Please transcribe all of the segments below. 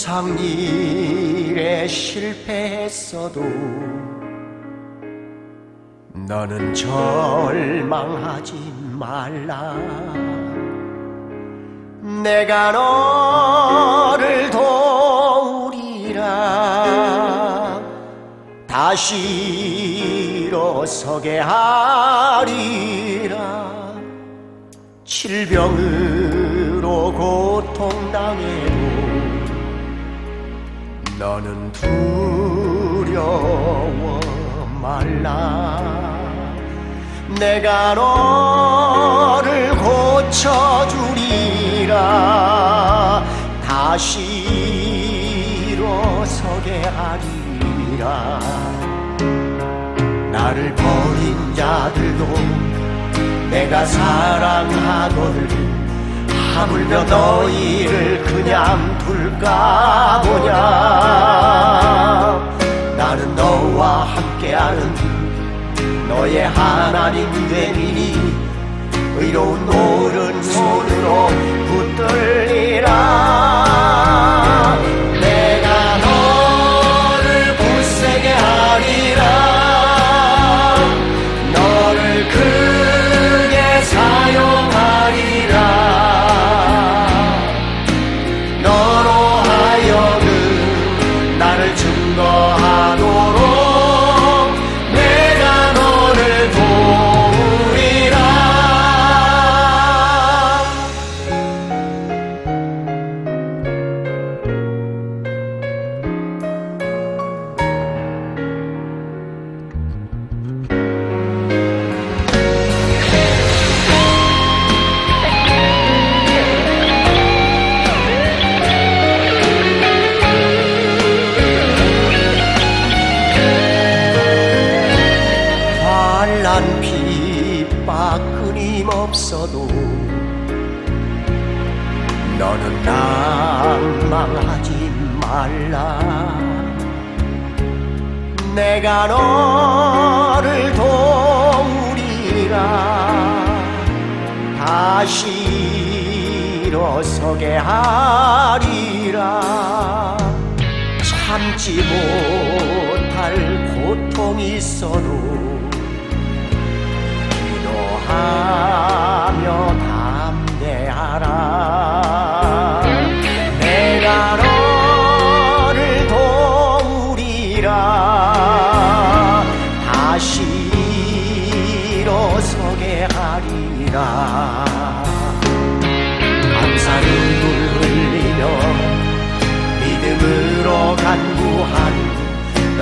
세상 일에 실패했어도 너는 절망하지 말라. 내가 너를 도우리라. 다시 일어서게 하리라. 질병으로 고통당해도 너는 두려워 말라. 내가 너를 고쳐주리라. 다시 일어서게 하리라. 나를 버린 자들도 내가 사랑하거든. 하물며 너희를 그냥 둘까 하 너는 낭망하지 말라. 내가 너를 도우리라. 다시 일어서게 하리라. 참지 못할 고통이 있어도 기도하며 담대하라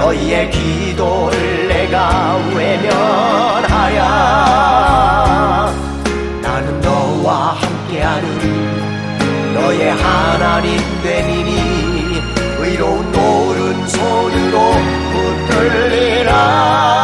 너희의 기도를 내가 외면하랴. 나는 너와 함께하는 너의 하나님 되니니 의로운 오른손으로 붙들리라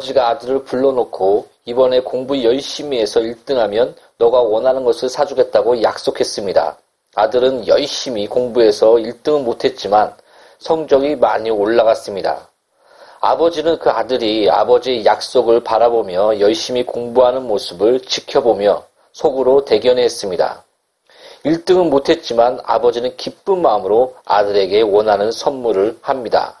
아버지가 아들을 불러놓고 이번에 공부 열심히 해서 1등하면 너가 원하는 것을 사주겠다고 약속했습니다. 아들은 열심히 공부해서 1등은 못했지만 성적이 많이 올라갔습니다. 아버지는 그 아들이 아버지의 약속을 바라보며 열심히 공부하는 모습을 지켜보며 속으로 대견했습니다. 1등은 못했지만 아버지는 기쁜 마음으로 아들에게 원하는 선물을 합니다.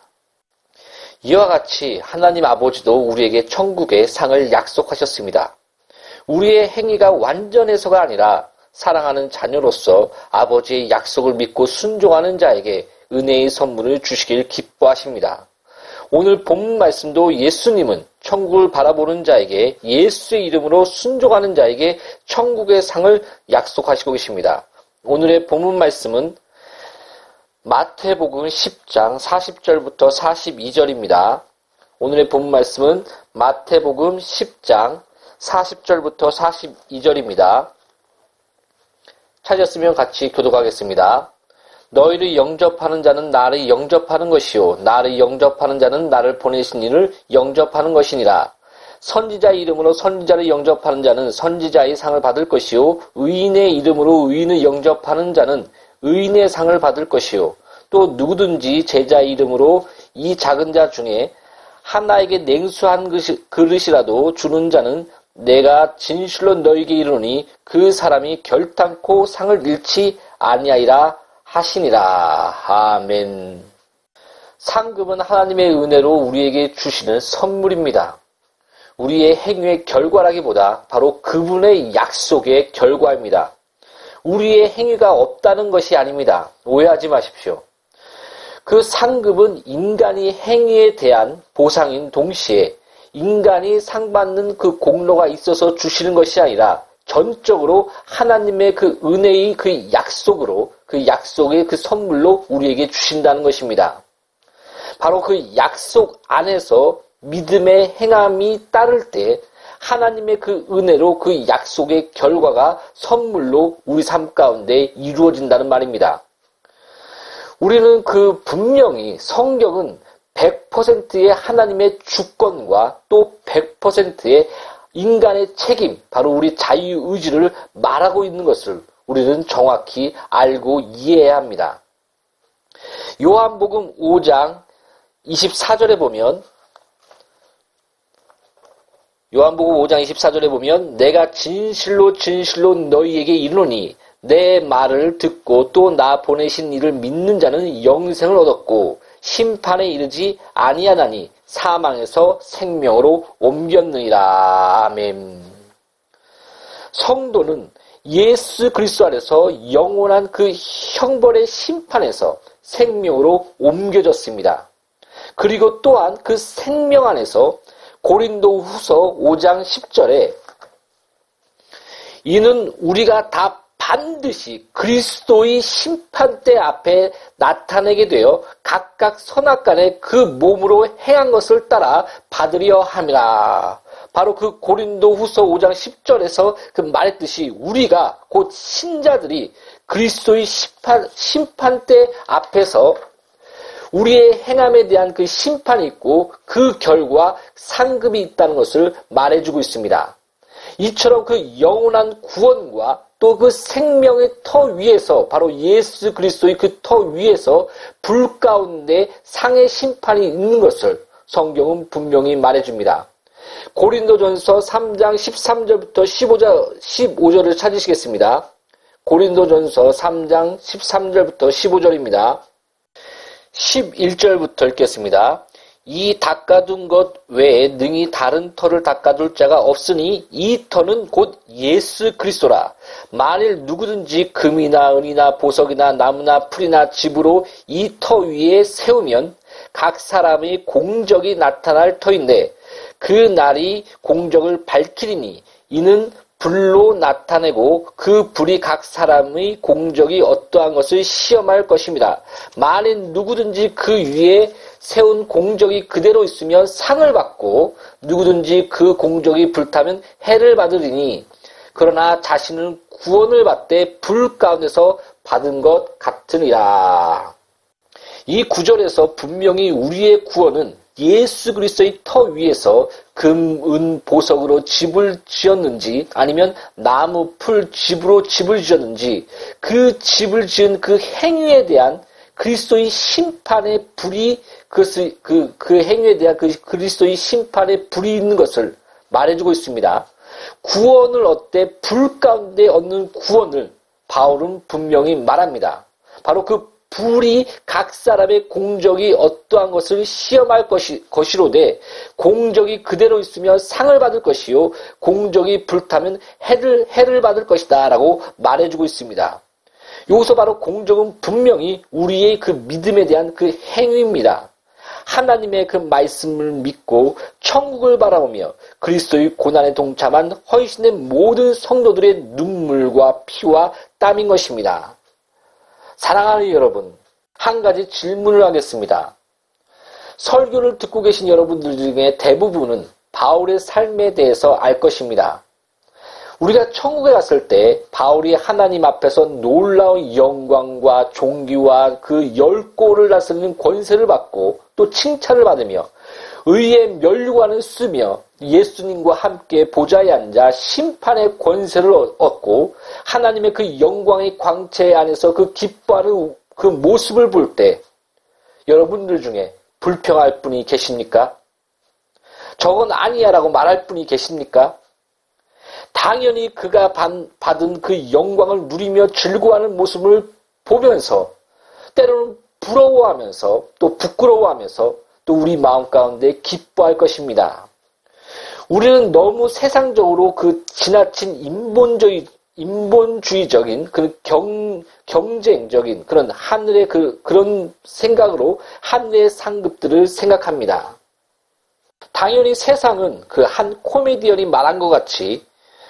이와 같이 하나님 아버지도 우리에게 천국의 상을 약속하셨습니다. 우리의 행위가 완전해서가 아니라 사랑하는 자녀로서 아버지의 약속을 믿고 순종하는 자에게 은혜의 선물을 주시길 기뻐하십니다. 오늘 본 말씀도 예수님은 천국을 바라보는 자에게 예수의 이름으로 순종하는 자에게 천국의 상을 약속하시고 계십니다. 오늘의 본문 말씀은 마태복음 10장 40절부터 42절입니다. 오늘의 본문 말씀은 마태복음 10장 40절부터 42절입니다. 찾았으면 같이 교독하겠습니다. 너희를 영접하는 자는 나를 영접하는 것이요 나를 영접하는 자는 나를 보내신 이를 영접하는 것이니라. 선지자 이름으로 선지자를 영접하는 자는 선지자의 상을 받을 것이요 의인의 이름으로 의인을 영접하는 자는 의인의 상을 받을 것이요 또 누구든지 제자 이름으로 이 작은 자 중에 하나에게 냉수한 그릇이라도 주는 자는 내가 진실로 너에게 이르노니 그 사람이 결탄코 상을 잃지 아니하리라 하시니라. 아멘. 상급은 하나님의 은혜로 우리에게 주시는 선물입니다. 우리의 행위의 결과라기보다 바로 그분의 약속의 결과입니다. 우리의 행위가 없다는 것이 아닙니다. 오해하지 마십시오. 그 상급은 인간이 행위에 대한 보상인 동시에 인간이 상받는 그 공로가 있어서 주시는 것이 아니라 전적으로 하나님의 그 은혜의 그 약속으로 그 약속의 그 선물로 우리에게 주신다는 것입니다. 바로 그 약속 안에서 믿음의 행함이 따를 때 하나님의 그 은혜로 그 약속의 결과가 선물로 우리 삶 가운데 이루어진다는 말입니다. 우리는 그 분명히 성경은 100%의 하나님의 주권과 또 100%의 인간의 책임, 바로 우리 자유의지를 말하고 있는 것을 우리는 정확히 알고 이해해야 합니다. 요한복음 5장 24절에 보면 요한복음 5장 24절에 보면 내가 진실로 진실로 너희에게 이르노니 내 말을 듣고 또 나 보내신 이를 믿는 자는 영생을 얻었고 심판에 이르지 아니하나니 사망에서 생명으로 옮겼느니라. 아멘. 성도는 예수 그리스도 안에서 영원한 그 형벌의 심판에서 생명으로 옮겨졌습니다. 그리고 또한 그 생명 안에서 고린도 후서 5장 10절에 이는 우리가 다 반드시 그리스도의 심판대 앞에 나타내게 되어 각각 선악간에 그 몸으로 행한 것을 따라 받으려 함이라. 바로 그 고린도 후서 5장 10절에서 그 말했듯이 우리가 곧 신자들이 그리스도의 심판, 심판대 앞에서 우리의 행함에 대한 그 심판이 있고 그 결과 상급이 있다는 것을 말해주고 있습니다. 이처럼 그 영원한 구원과 또 그 생명의 터 위에서 바로 예수 그리스도의 그 터 위에서 불 가운데 상의 심판이 있는 것을 성경은 분명히 말해줍니다. 고린도전서 3장 13절부터 15절, 15절을 찾으시겠습니다. 고린도전서 3장 13절부터 15절입니다. 11절부터 읽겠습니다. 이 닦아둔 것 외에 능히 다른 터를 닦아둘 자가 없으니 이 터는 곧 예수 그리스도라. 만일 누구든지 금이나 은이나 보석이나 나무나 풀이나 집으로 이 터 위에 세우면 각 사람의 공적이 나타날 터인데 그 날이 공적을 밝히리니 이는 불로 나타내고 그 불이 각 사람의 공적이 어떠한 것을 시험할 것입니다. 만일 누구든지 그 위에 세운 공적이 그대로 있으면 상을 받고 누구든지 그 공적이 불타면 해를 받으리니 그러나 자신은 구원을 받되 불 가운데서 받은 것 같으니라. 이 구절에서 분명히 우리의 구원은 예수 그리스도의 터 위에서 금, 은, 보석으로 집을 지었는지 아니면 나무, 풀, 집으로 집을 지었는지 그 집을 지은 그 행위에 대한 그리스도의 심판의 불이 그것을 그, 그 행위에 대한 그 그리스도의 심판의 불이 있는 것을 말해주고 있습니다. 구원을 얻되 불 가운데 얻는 구원을 바울은 분명히 말합니다. 바로 그 불이 각 사람의 공적이 어떠한 것을 시험할 것이, 것이로되 공적이 그대로 있으면 상을 받을 것이요 공적이 불타면 해를 해를 받을 것이다 라고 말해주고 있습니다. 여기서 바로 공적은 분명히 우리의 그 믿음에 대한 그 행위입니다. 하나님의 그 말씀을 믿고 천국을 바라보며 그리스도의 고난에 동참한 헌신의 모든 성도들의 눈물과 피와 땀인 것입니다. 사랑하는 여러분, 한 가지 질문을 하겠습니다. 설교를 듣고 계신 여러분들 중에 대부분은 바울의 삶에 대해서 알 것입니다. 우리가 천국에 갔을 때 바울이 하나님 앞에서 놀라운 영광과 종기와 그 열골을 다스리는 권세를 받고 또 칭찬을 받으며 의의 멸류관을 쓰며 예수님과 함께 보좌에 앉아 심판의 권세를 얻고 하나님의 그 영광의 광채 안에서 그 기뻐하는 그 모습을 볼 때 여러분들 중에 불평할 분이 계십니까? 저건 아니야 라고 말할 분이 계십니까? 당연히 그가 받은 그 영광을 누리며 즐거워하는 모습을 보면서 때로는 부러워하면서 또 부끄러워하면서 또 우리 마음 가운데 기뻐할 것입니다. 우리는 너무 세상적으로 그 지나친 인본주의, 인본주의적인 그 경, 경쟁적인 그런 하늘의 그, 그런 생각으로 하늘의 상급들을 생각합니다. 당연히 세상은 그 한 코미디언이 말한 것 같이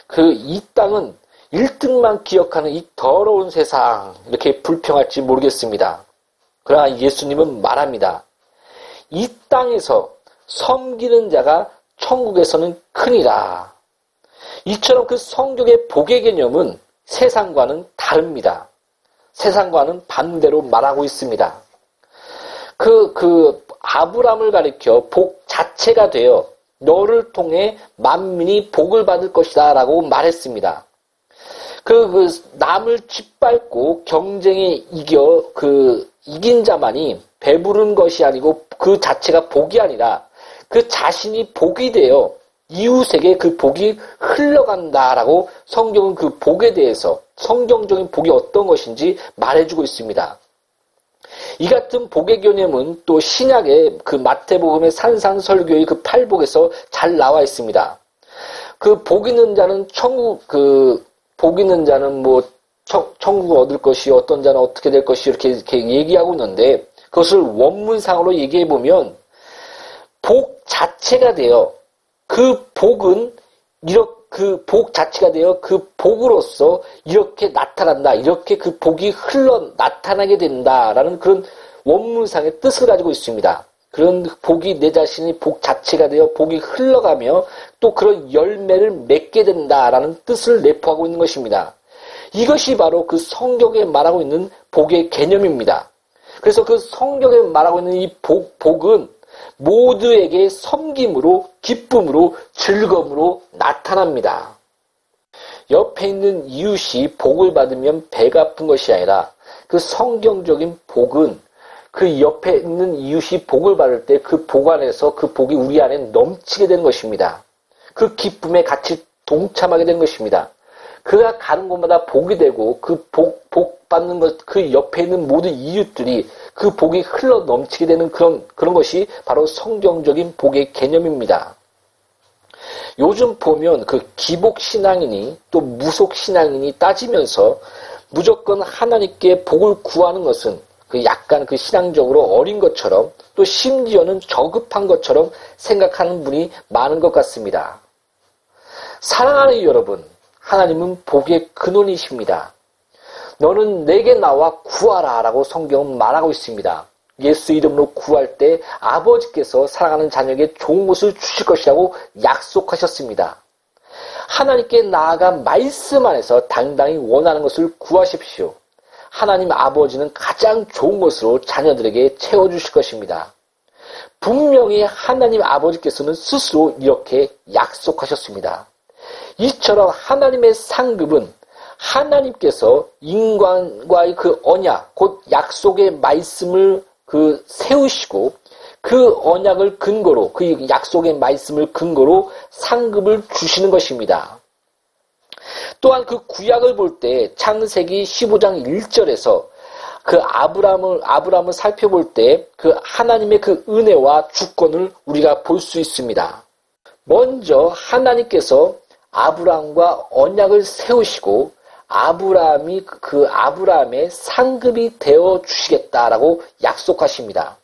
그 이 땅은 1등만 기억하는 이 더러운 세상 이렇게 불평할지 모르겠습니다. 그러나 예수님은 말합니다. 이 땅에서 섬기는 자가 천국에서는 크니라. 이처럼 그 성경의 복의 개념은 세상과는 다릅니다. 세상과는 반대로 말하고 있습니다. 그, 그, 아브람을 가리켜 복 자체가 되어 너를 통해 만민이 복을 받을 것이다 라고 말했습니다. 그, 그, 남을 짓밟고 경쟁에 이겨, 그, 이긴 자만이 배부른 것이 아니고 그 자체가 복이 아니라 그 자신이 복이 되어 이웃에게 그 복이 흘러간다라고 성경은 그 복에 대해서 성경적인 복이 어떤 것인지 말해주고 있습니다. 이 같은 복의 개념은 또 신약의 그 마태복음의 산상설교의 그 팔복에서 잘 나와 있습니다. 그 복 있는 자는 천국 그 복 있는 자는 뭐 천, 천국을 얻을 것이 어떤 자는 어떻게 될 것이 이렇게, 이렇게 얘기하고 있는데 그것을 원문상으로 얘기해 보면 복 자체가 되어 그 복은 이렇게 그 복 자체가 되어 그 복으로서 이렇게 나타난다. 이렇게 그 복이 흘러 나타나게 된다라는 그런 원문상의 뜻을 가지고 있습니다. 그런 복이 내 자신이 복 자체가 되어 복이 흘러가며 또 그런 열매를 맺게 된다라는 뜻을 내포하고 있는 것입니다. 이것이 바로 그 성경에 말하고 있는 복의 개념입니다. 그래서 그 성경에 말하고 있는 이 복, 복은 모두에게 섬김으로, 기쁨으로, 즐거움으로 나타납니다. 옆에 있는 이웃이 복을 받으면 배가 아픈 것이 아니라 그 성경적인 복은 그 옆에 있는 이웃이 복을 받을 때 그 복 안에서 그 복이 우리 안에 넘치게 되는 것입니다. 그 기쁨에 같이 동참하게 되는 것입니다. 그가 가는 곳마다 복이 되고 그 복, 복 받는 것, 그 옆에 있는 모든 이웃들이 그 복이 흘러 넘치게 되는 그런, 그런 것이 바로 성경적인 복의 개념입니다. 요즘 보면 그 기복신앙인이 또 무속신앙인이 따지면서 무조건 하나님께 복을 구하는 것은 그 약간 그 신앙적으로 어린 것처럼 또 심지어는 저급한 것처럼 생각하는 분이 많은 것 같습니다. 사랑하는 여러분, 하나님은 복의 근원이십니다. 너는 내게 나와 구하라 라고 성경은 말하고 있습니다. 예수 이름으로 구할 때 아버지께서 사랑하는 자녀에게 좋은 것을 주실 것이라고 약속하셨습니다. 하나님께 나아가 말씀 안에서 당당히 원하는 것을 구하십시오. 하나님 아버지는 가장 좋은 것으로 자녀들에게 채워주실 것입니다. 분명히 하나님 아버지께서는 스스로 이렇게 약속하셨습니다. 이처럼 하나님의 상급은 하나님께서 인간과의 그 언약, 곧 약속의 말씀을 그 세우시고 그 언약을 근거로, 그 약속의 말씀을 근거로 상급을 주시는 것입니다. 또한 그 구약을 볼 때 창세기 15장 1절에서 그 아브라함을 아브라함을 살펴볼 때 그 하나님의 그 은혜와 주권을 우리가 볼 수 있습니다. 먼저 하나님께서 아브라함과 언약을 세우시고 아브라함이 그 아브라함의 상급이 되어 주시겠다라고 약속하십니다.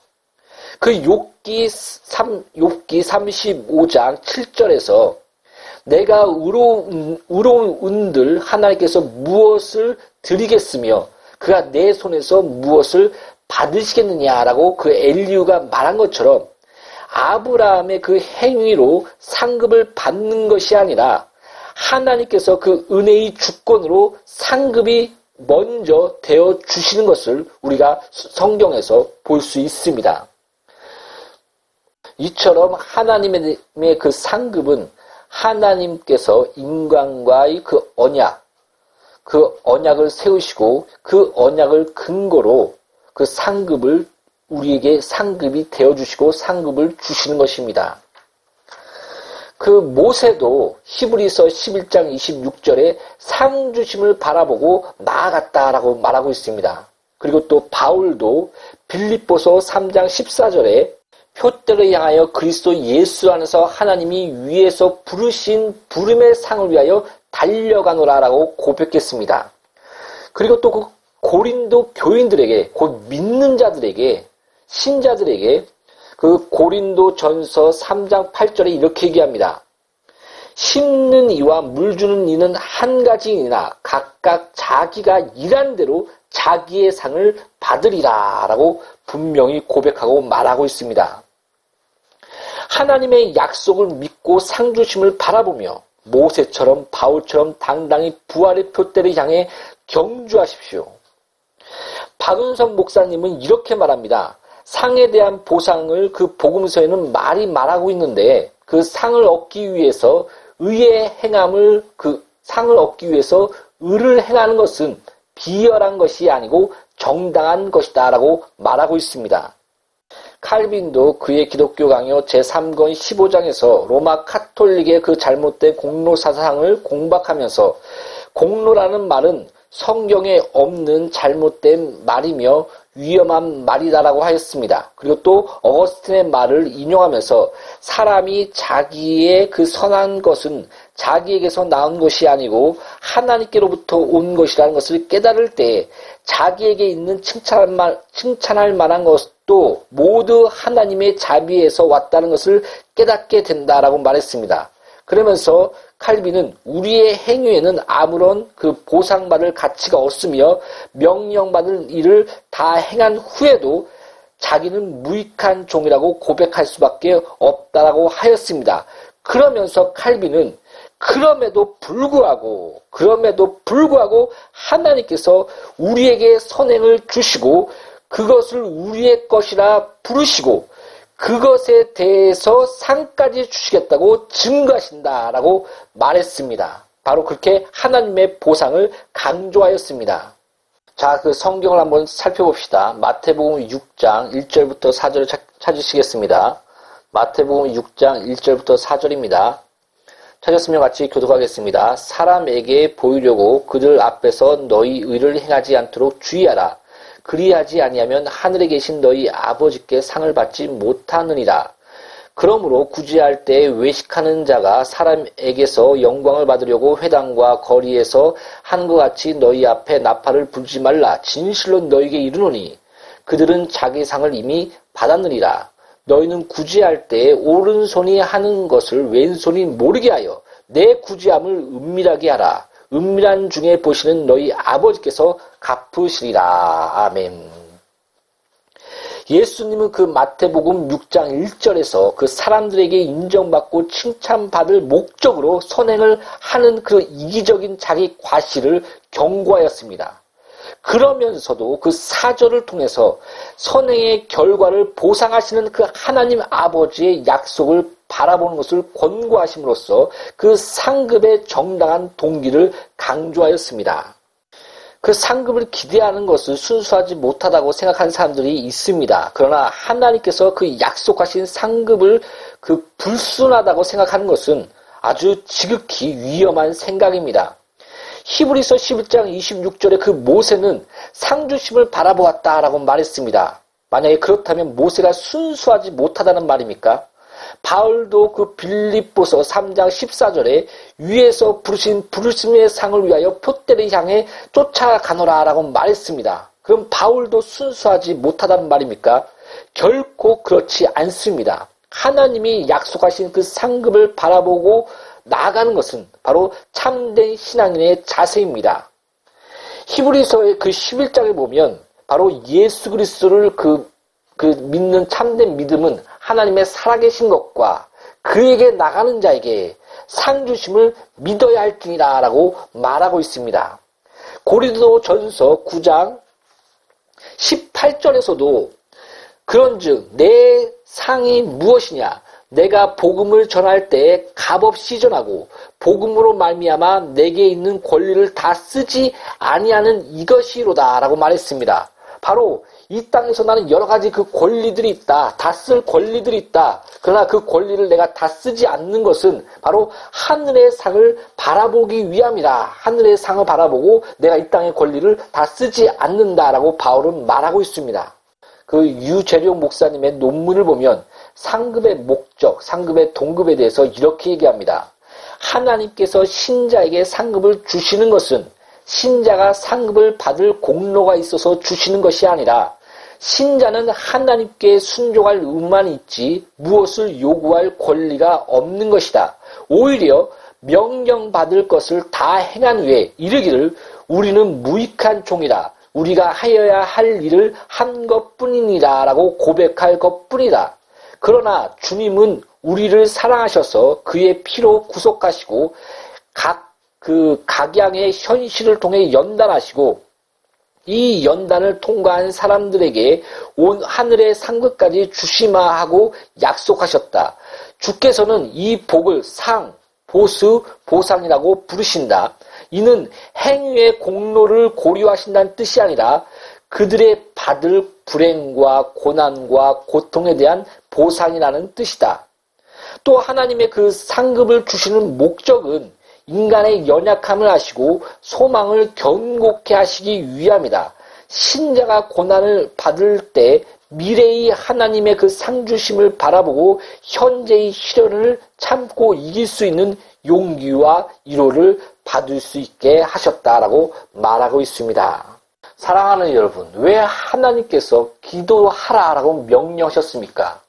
그 욥기 3 욥기 35장 7절에서 내가 의로운, 의로운들 하나님께서 무엇을 드리겠으며 그가 내 손에서 무엇을 받으시겠느냐라고 그 엘리우가 말한 것처럼 아브라함의 그 행위로 상급을 받는 것이 아니라 하나님께서 그 은혜의 주권으로 상급이 먼저 되어 주시는 것을 우리가 성경에서 볼 수 있습니다. 이처럼 하나님의 그 상급은 하나님께서 인간과의 그 언약, 그 언약을 세우시고 그 언약을 근거로 그 상급을 우리에게 상급이 되어주시고 상급을 주시는 것입니다. 그 모세도 히브리서 11장 26절에 상 주심을 바라보고 나아갔다라고 말하고 있습니다. 그리고 또 바울도 빌립보서 3장 14절에 표대를 향하여 그리스도 예수 안에서 하나님이 위에서 부르신 부름의 상을 위하여 달려가노라라고 고백했습니다. 그리고 또 그 고린도 교인들에게 곧 믿는 자들에게 신자들에게 그 고린도 전서 3장 8절에 이렇게 얘기합니다. 심는 이와 물 주는 이는 한 가지이나 각각 자기가 일한 대로 자기의 상을 받으리라 라고 분명히 고백하고 말하고 있습니다. 하나님의 약속을 믿고 상주심을 바라보며 모세처럼 바울처럼 당당히 부활의 표대를 향해 경주하십시오. 박은성 목사님은 이렇게 말합니다. 상에 대한 보상을 그 복음서에는 말이 말하고 있는데 그 상을 얻기 위해서 의의 행함을 그 상을 얻기 위해서 의를 행하는 것은 비열한 것이 아니고 정당한 것이다라고 말하고 있습니다. 칼빈도 그의 기독교 강요 제3권 15장에서 로마 카톨릭의 그 잘못된 공로 사상을 공박하면서 공로라는 말은 성경에 없는 잘못된 말이며 위험한 말이다라고 하였습니다. 그리고 또 어거스틴의 말을 인용하면서 사람이 자기의 그 선한 것은 자기에게서 나온 것이 아니고 하나님께로부터 온 것이라는 것을 깨달을 때 자기에게 있는 칭찬할, 말, 칭찬할 만한 것도 모두 하나님의 자비에서 왔다는 것을 깨닫게 된다라고 말했습니다. 그러면서 칼빈은 우리의 행위에는 아무런 그 보상받을 가치가 없으며 명령받을 일을 다 행한 후에도 자기는 무익한 종이라고 고백할 수밖에 없다라고 하였습니다. 그러면서 칼빈은 그럼에도 불구하고 그럼에도 불구하고 하나님께서 우리에게 선행을 주시고 그것을 우리의 것이라 부르시고 그것에 대해서 상까지 주시겠다고 증거하신다라고 말했습니다. 바로 그렇게 하나님의 보상을 강조하였습니다. 자, 그 성경을 한번 살펴봅시다. 마태복음 6장 1절부터 4절을 찾으시겠습니다. 마태복음 6장 1절부터 4절입니다. 찾았으면 같이 교독하겠습니다. 사람에게 보이려고 그들 앞에서 너희 의를 행하지 않도록 주의하라. 그리하지 아니하면 하늘에 계신 너희 아버지께 상을 받지 못하느니라. 그러므로 구제할 때 외식하는 자가 사람에게서 영광을 받으려고 회당과 거리에서 한 것 같이 너희 앞에 나팔을 불지 말라. 진실로 너희에게 이르노니 그들은 자기 상을 이미 받았느니라. 너희는 구제할 때 오른손이 하는 것을 왼손이 모르게 하여 내 구제함을 은밀하게 하라. 은밀한 중에 보시는 너희 아버지께서 갚으시리라. 아멘. 예수님은 그 마태복음 6장 1절에서 그 사람들에게 인정받고 칭찬받을 목적으로 선행을 하는 그 이기적인 자기 과실을 경고하였습니다. 그러면서도 그 사절을 통해서 선행의 결과를 보상하시는 그 하나님 아버지의 약속을 바라보는 것을 권고하심으로써 그 상급의 정당한 동기를 강조하였습니다. 그 상급을 기대하는 것을 순수하지 못하다고 생각하는 사람들이 있습니다. 그러나 하나님께서 그 약속하신 상급을 그 불순하다고 생각하는 것은 아주 지극히 위험한 생각입니다. 히브리서 11장 26절에 그 모세는 상주심을 바라보았다라고 말했습니다. 만약에 그렇다면 모세가 순수하지 못하다는 말입니까? 바울도 그 빌립보서 3장 14절에 위에서 부르신 부르심의 상을 위하여 표대를 향해 쫓아가노라라고 말했습니다. 그럼 바울도 순수하지 못하다는 말입니까? 결코 그렇지 않습니다. 하나님이 약속하신 그 상급을 바라보고 나아가는 것은 바로 참된 신앙인의 자세입니다. 히브리서의 그 11장에 보면 바로 예수 그리스도를 그, 그 믿는 참된 믿음은 하나님의 살아계신 것과 그에게 나가는 자에게 상 주심을 믿어야 할지니라 라고 말하고 있습니다. 고리도 전서 9장 18절에서도 그런즉 내 상이 무엇이냐 내가 복음을 전할 때 값없이 전하고 복음으로 말미암아 내게 있는 권리를 다 쓰지 아니하는 이것이로다라고 말했습니다. 바로 이 땅에서 나는 여러 가지 그 권리들이 있다. 다 쓸 권리들이 있다. 그러나 그 권리를 내가 다 쓰지 않는 것은 바로 하늘의 상을 바라보기 위함이라. 하늘의 상을 바라보고 내가 이 땅의 권리를 다 쓰지 않는다라고 바울은 말하고 있습니다. 그 유재룡 목사님의 논문을 보면 상급의 목적, 상급의 동급에 대해서 이렇게 얘기합니다. 하나님께서 신자에게 상급을 주시는 것은 신자가 상급을 받을 공로가 있어서 주시는 것이 아니라 신자는 하나님께 순종할 의무만 있지 무엇을 요구할 권리가 없는 것이다. 오히려 명령받을 것을 다 행한 후에 이르기를 우리는 무익한 종이다. 우리가 하여야 할 일을 한 것뿐이니라 라고 고백할 것뿐이다. 그러나 주님은 우리를 사랑하셔서 그의 피로 구속하시고 각 그 각양의 현실을 통해 연단하시고 이 연단을 통과한 사람들에게 온 하늘의 상급까지 주시마 하고 약속하셨다. 주께서는 이 복을 상, 보수, 보상이라고 부르신다. 이는 행위의 공로를 고려하신다는 뜻이 아니라 그들의 받을 불행과 고난과 고통에 대한 보상이라는 뜻이다. 또 하나님의 그 상급을 주시는 목적은 인간의 연약함을 아시고 소망을 견고케 하시기 위함이다. 신자가 고난을 받을 때 미래의 하나님의 그 상주심을 바라보고 현재의 시련을 참고 이길 수 있는 용기와 위로를 받을 수 있게 하셨다라고 말하고 있습니다. 사랑하는 여러분, 왜 하나님께서 기도하라라고 명령하셨습니까?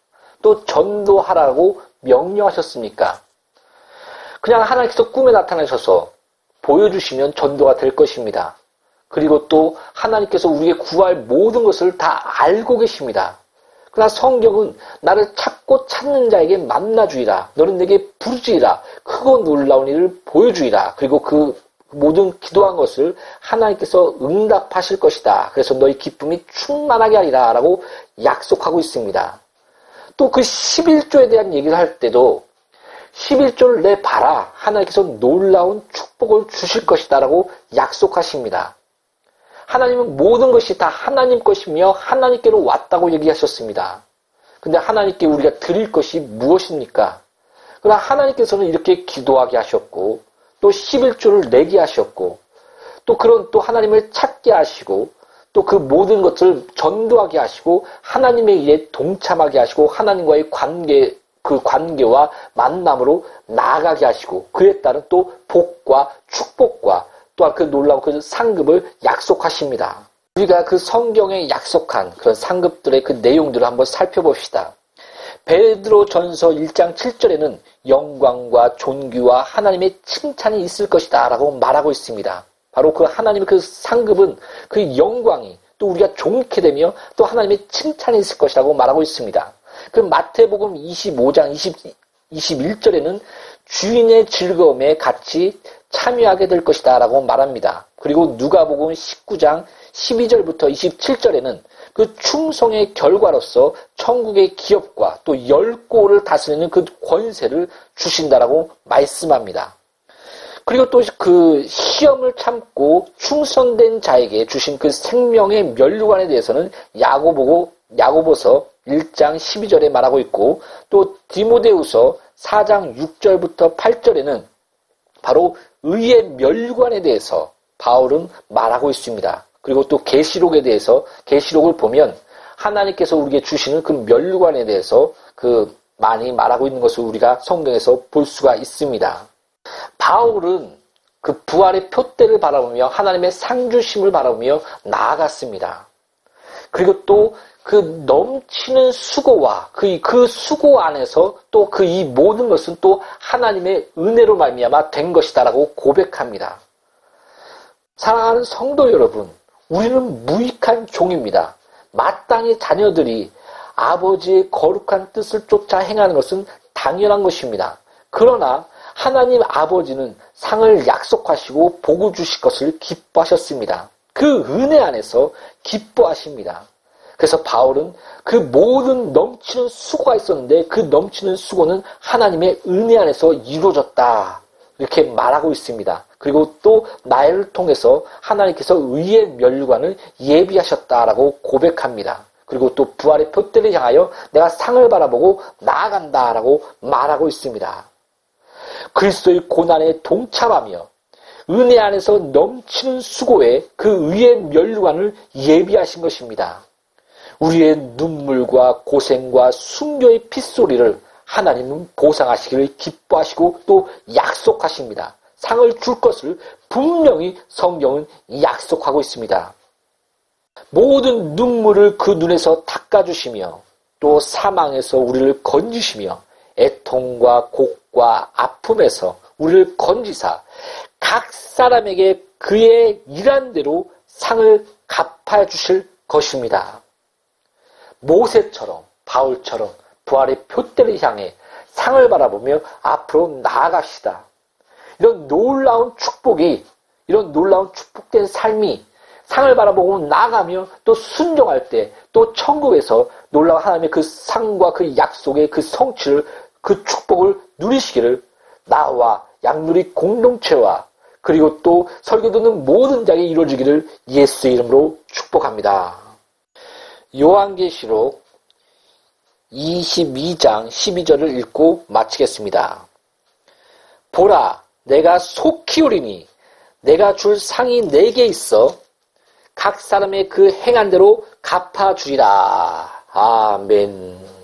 또 전도하라고 명령하셨습니까? 그냥 하나님께서 꿈에 나타나셔서 보여주시면 전도가 될 것입니다. 그리고 또 하나님께서 우리에게 구할 모든 것을 다 알고 계십니다. 그러나 성경은 나를 찾고 찾는 자에게 만나주이라. 너는 내게 부르주이라. 크고 놀라운 일을 보여주이라. 그리고 그 모든 기도한 것을 하나님께서 응답하실 것이다. 그래서 너희 기쁨이 충만하게 하리라. 라고 약속하고 있습니다. 또 그 11조에 대한 얘기를 할 때도 11조를 내봐라. 하나님께서 놀라운 축복을 주실 것이다. 라고 약속하십니다. 하나님은 모든 것이 다 하나님 것이며 하나님께로 왔다고 얘기하셨습니다. 근데 하나님께 우리가 드릴 것이 무엇입니까? 그러나 하나님께서는 이렇게 기도하게 하셨고 또 11조를 내게 하셨고 또 그런 또 하나님을 찾게 하시고 또 그 모든 것을 전도하게 하시고 하나님의 일에 동참하게 하시고 하나님과의 관계 그 관계와 만남으로 나아가게 하시고 그에 따른 또 복과 축복과 또한 그 놀라운 그 상급을 약속하십니다. 우리가 그 성경에 약속한 그런 상급들의 그 내용들을 한번 살펴봅시다. 베드로 전서 1장 7절에는 영광과 존귀와 하나님의 칭찬이 있을 것이다 라고 말하고 있습니다. 바로 그 하나님의 그 상급은 그 영광이 또 우리가 좋게 되며 또 하나님의 칭찬이 있을 것이라고 말하고 있습니다. 그 마태복음 25장 20, 21절에는 주인의 즐거움에 같이 참여하게 될 것이다 라고 말합니다. 그리고 누가복음 19장 12절부터 27절에는 그 충성의 결과로서 천국의 기업과 또 열고를 다스리는 그 권세를 주신다라고 말씀합니다. 그리고 또 그 시험을 참고 충성된 자에게 주신 그 생명의 면류관에 대해서는 야고보고 야고보서 1장 12절에 말하고 있고 또 디모데우서 4장 6절부터 8절에는 바로 의의 멸관에 대해서 바울은 말하고 있습니다. 그리고 또 계시록에 대해서 계시록을 보면 하나님께서 우리에게 주시는 그 멸관에 대해서 그 많이 말하고 있는 것을 우리가 성경에서 볼 수가 있습니다. 바울은 그 부활의 표대를 바라보며 하나님의 상주심을 바라보며 나아갔습니다. 그리고 또 그 넘치는 수고와 그, 그 수고 안에서 또 그 이 모든 것은 또 하나님의 은혜로 말미암아 된 것이다라고 고백합니다. 사랑하는 성도 여러분, 우리는 무익한 종입니다. 마땅히 자녀들이 아버지의 거룩한 뜻을 쫓아 행하는 것은 당연한 것입니다. 그러나 하나님 아버지는 상을 약속하시고 복을 주실 것을 기뻐하셨습니다. 그 은혜 안에서 기뻐하십니다. 그래서 바울은 그 모든 넘치는 수고가 있었는데 그 넘치는 수고는 하나님의 은혜 안에서 이루어졌다. 이렇게 말하고 있습니다. 그리고 또 나를 통해서 하나님께서 의의 멸관을 예비하셨다라고 고백합니다. 그리고 또 부활의 표대를 향하여 내가 상을 바라보고 나아간다라고 말하고 있습니다. 그리스도의 고난에 동참하며 은혜 안에서 넘치는 수고에 그 의의 멸관을 예비하신 것입니다. 우리의 눈물과 고생과 순교의 핏소리를 하나님은 보상하시기를 기뻐하시고 또 약속하십니다. 상을 줄 것을 분명히 성경은 약속하고 있습니다. 모든 눈물을 그 눈에서 닦아주시며 또 사망에서 우리를 건지시며 애통과 곡과 아픔에서 우리를 건지사 각 사람에게 그의 일한 대로 상을 갚아 주실 것입니다. 모세처럼 바울처럼 부활의 표대를 향해 상을 바라보며 앞으로 나아갑시다. 이런 놀라운 축복이 이런 놀라운 축복된 삶이 상을 바라보고 나아가며 또 순종할 때 또 천국에서 놀라운 하나님의 그 상과 그 약속의 그 성취를 그 축복을 누리시기를 나와 양누리 공동체와 그리고 또 설교 듣는 모든 자에게 이루어지기를 예수의 이름으로 축복합니다. 요한계시록 22장 12절을 읽고 마치겠습니다. 보라, 내가 속히 오리니 내가 줄 상이 내게 있어 각 사람의 그 행한 대로 갚아 주리라. 아멘.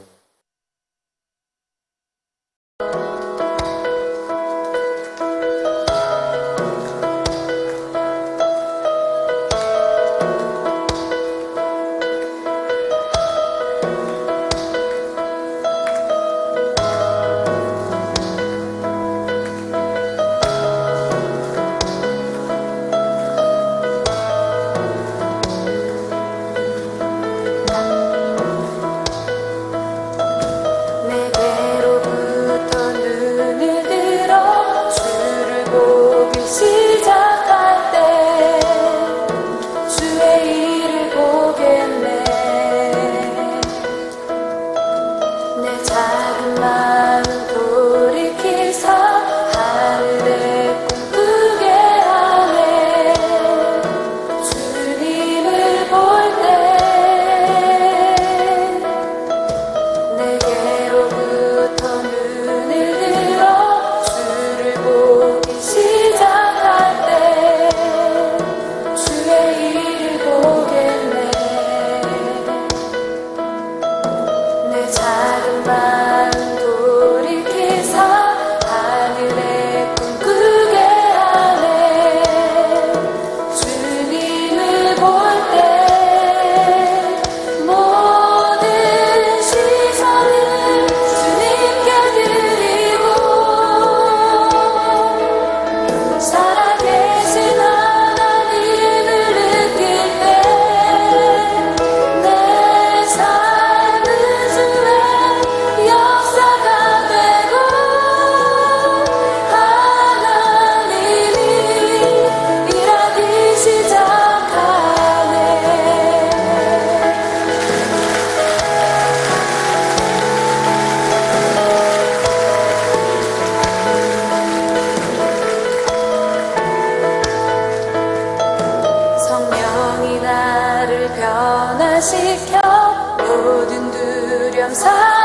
모든 두려움 사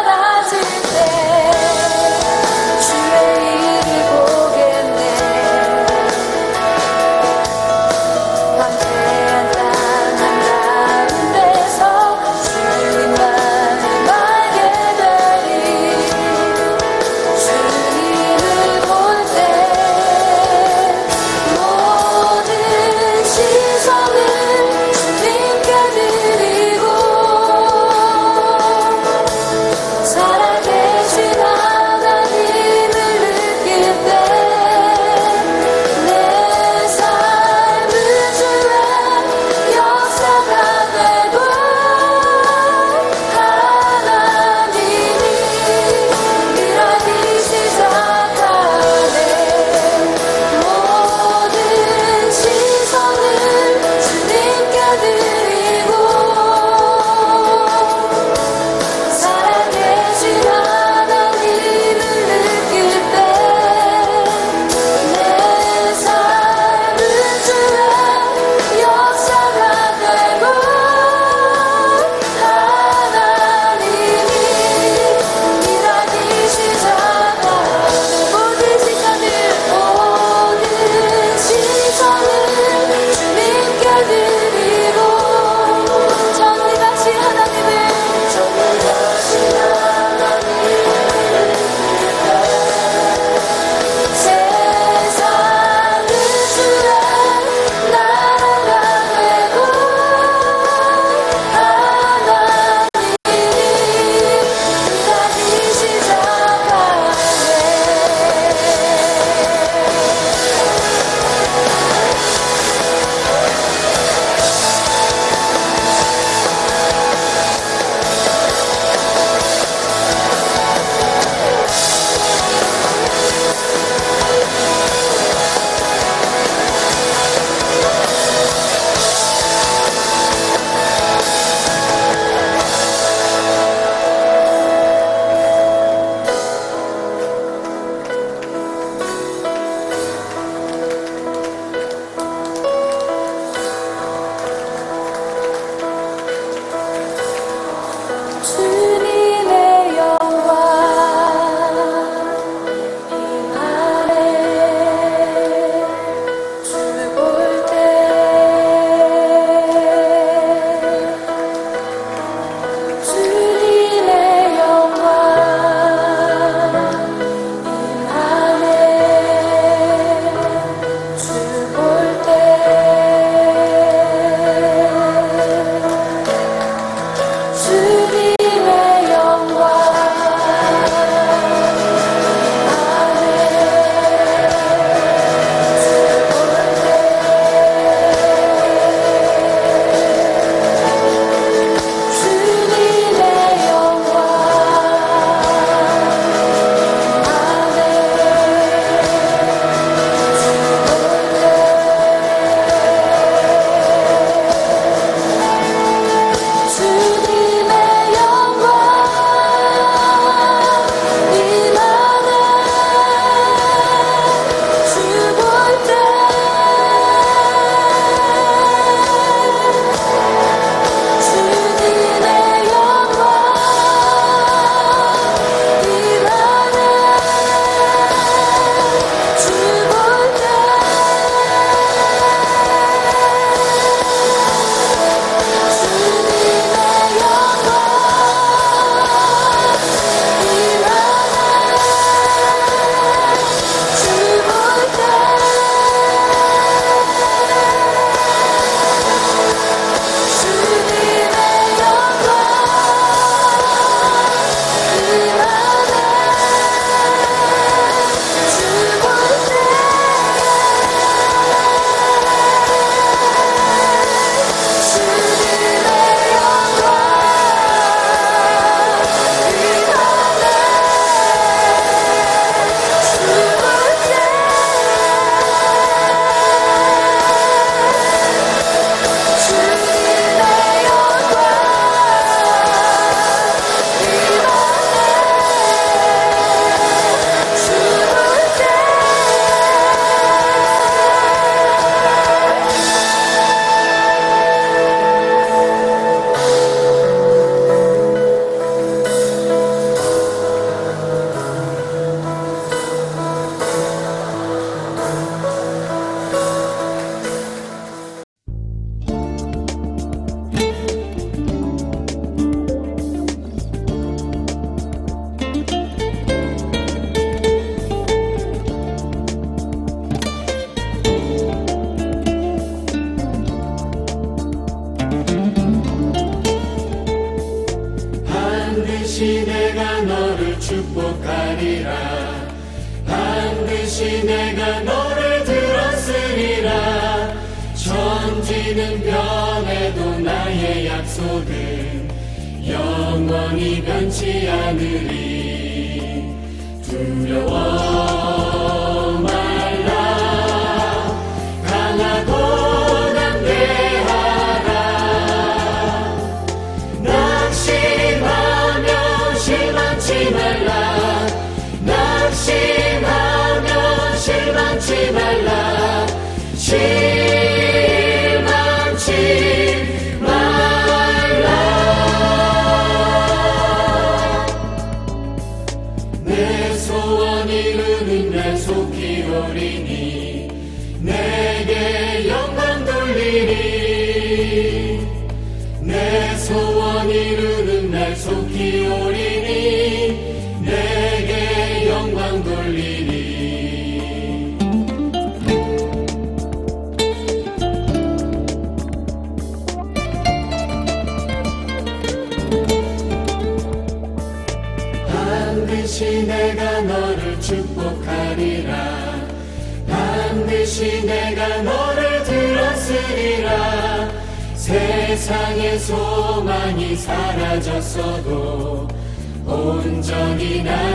소망이 사라졌어도 온전히 나